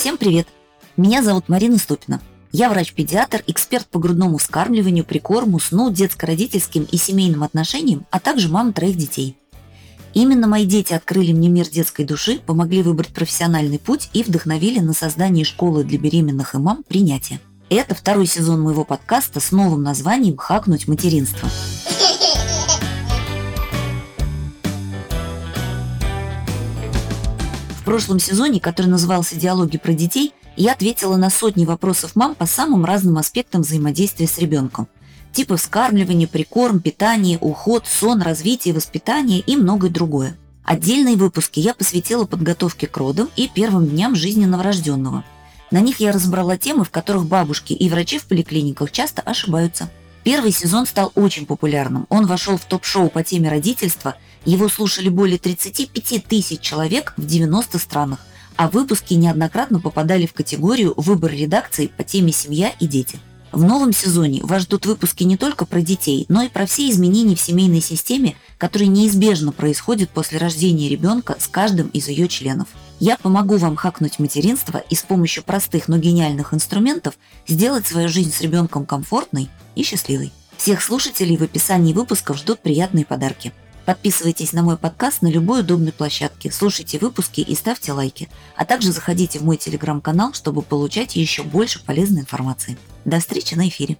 Всем привет! Меня зовут Марина Ступина. Я врач-педиатр, эксперт по грудному вскармливанию, прикорму, сну, детско-родительским и семейным отношениям, а также мама троих детей. Именно мои дети открыли мне мир детской души, помогли выбрать профессиональный путь и вдохновили на создание школы для беременных и мам принятия. Это второй сезон моего подкаста с новым названием «Хакнуть материнство». В прошлом сезоне, который назывался «Диалоги про детей», я ответила на сотни вопросов мам по самым разным аспектам взаимодействия с ребенком. Типы вскармливания, прикорм, питание, уход, сон, развитие, воспитание и многое другое. Отдельные выпуски я посвятила подготовке к родам и первым дням жизни новорожденного – на них я разобрала темы, в которых бабушки и врачи в поликлиниках часто ошибаются. Первый сезон стал очень популярным. Он вошел в топ-шоу по теме родительства. Его слушали более 35 тысяч человек в 90 странах, а выпуски неоднократно попадали в категорию «Выбор редакции» по теме «Семья и дети». В новом сезоне вас ждут выпуски не только про детей, но и про все изменения в семейной системе, которые неизбежно происходят после рождения ребенка с каждым из ее членов. Я помогу вам хакнуть материнство и с помощью простых, но гениальных инструментов сделать свою жизнь с ребенком комфортной и счастливой. Всех слушателей в описании выпусков ждут приятные подарки. Подписывайтесь на мой подкаст на любой удобной площадке, слушайте выпуски и ставьте лайки. А также заходите в мой телеграм-канал, чтобы получать еще больше полезной информации. До встречи на эфире.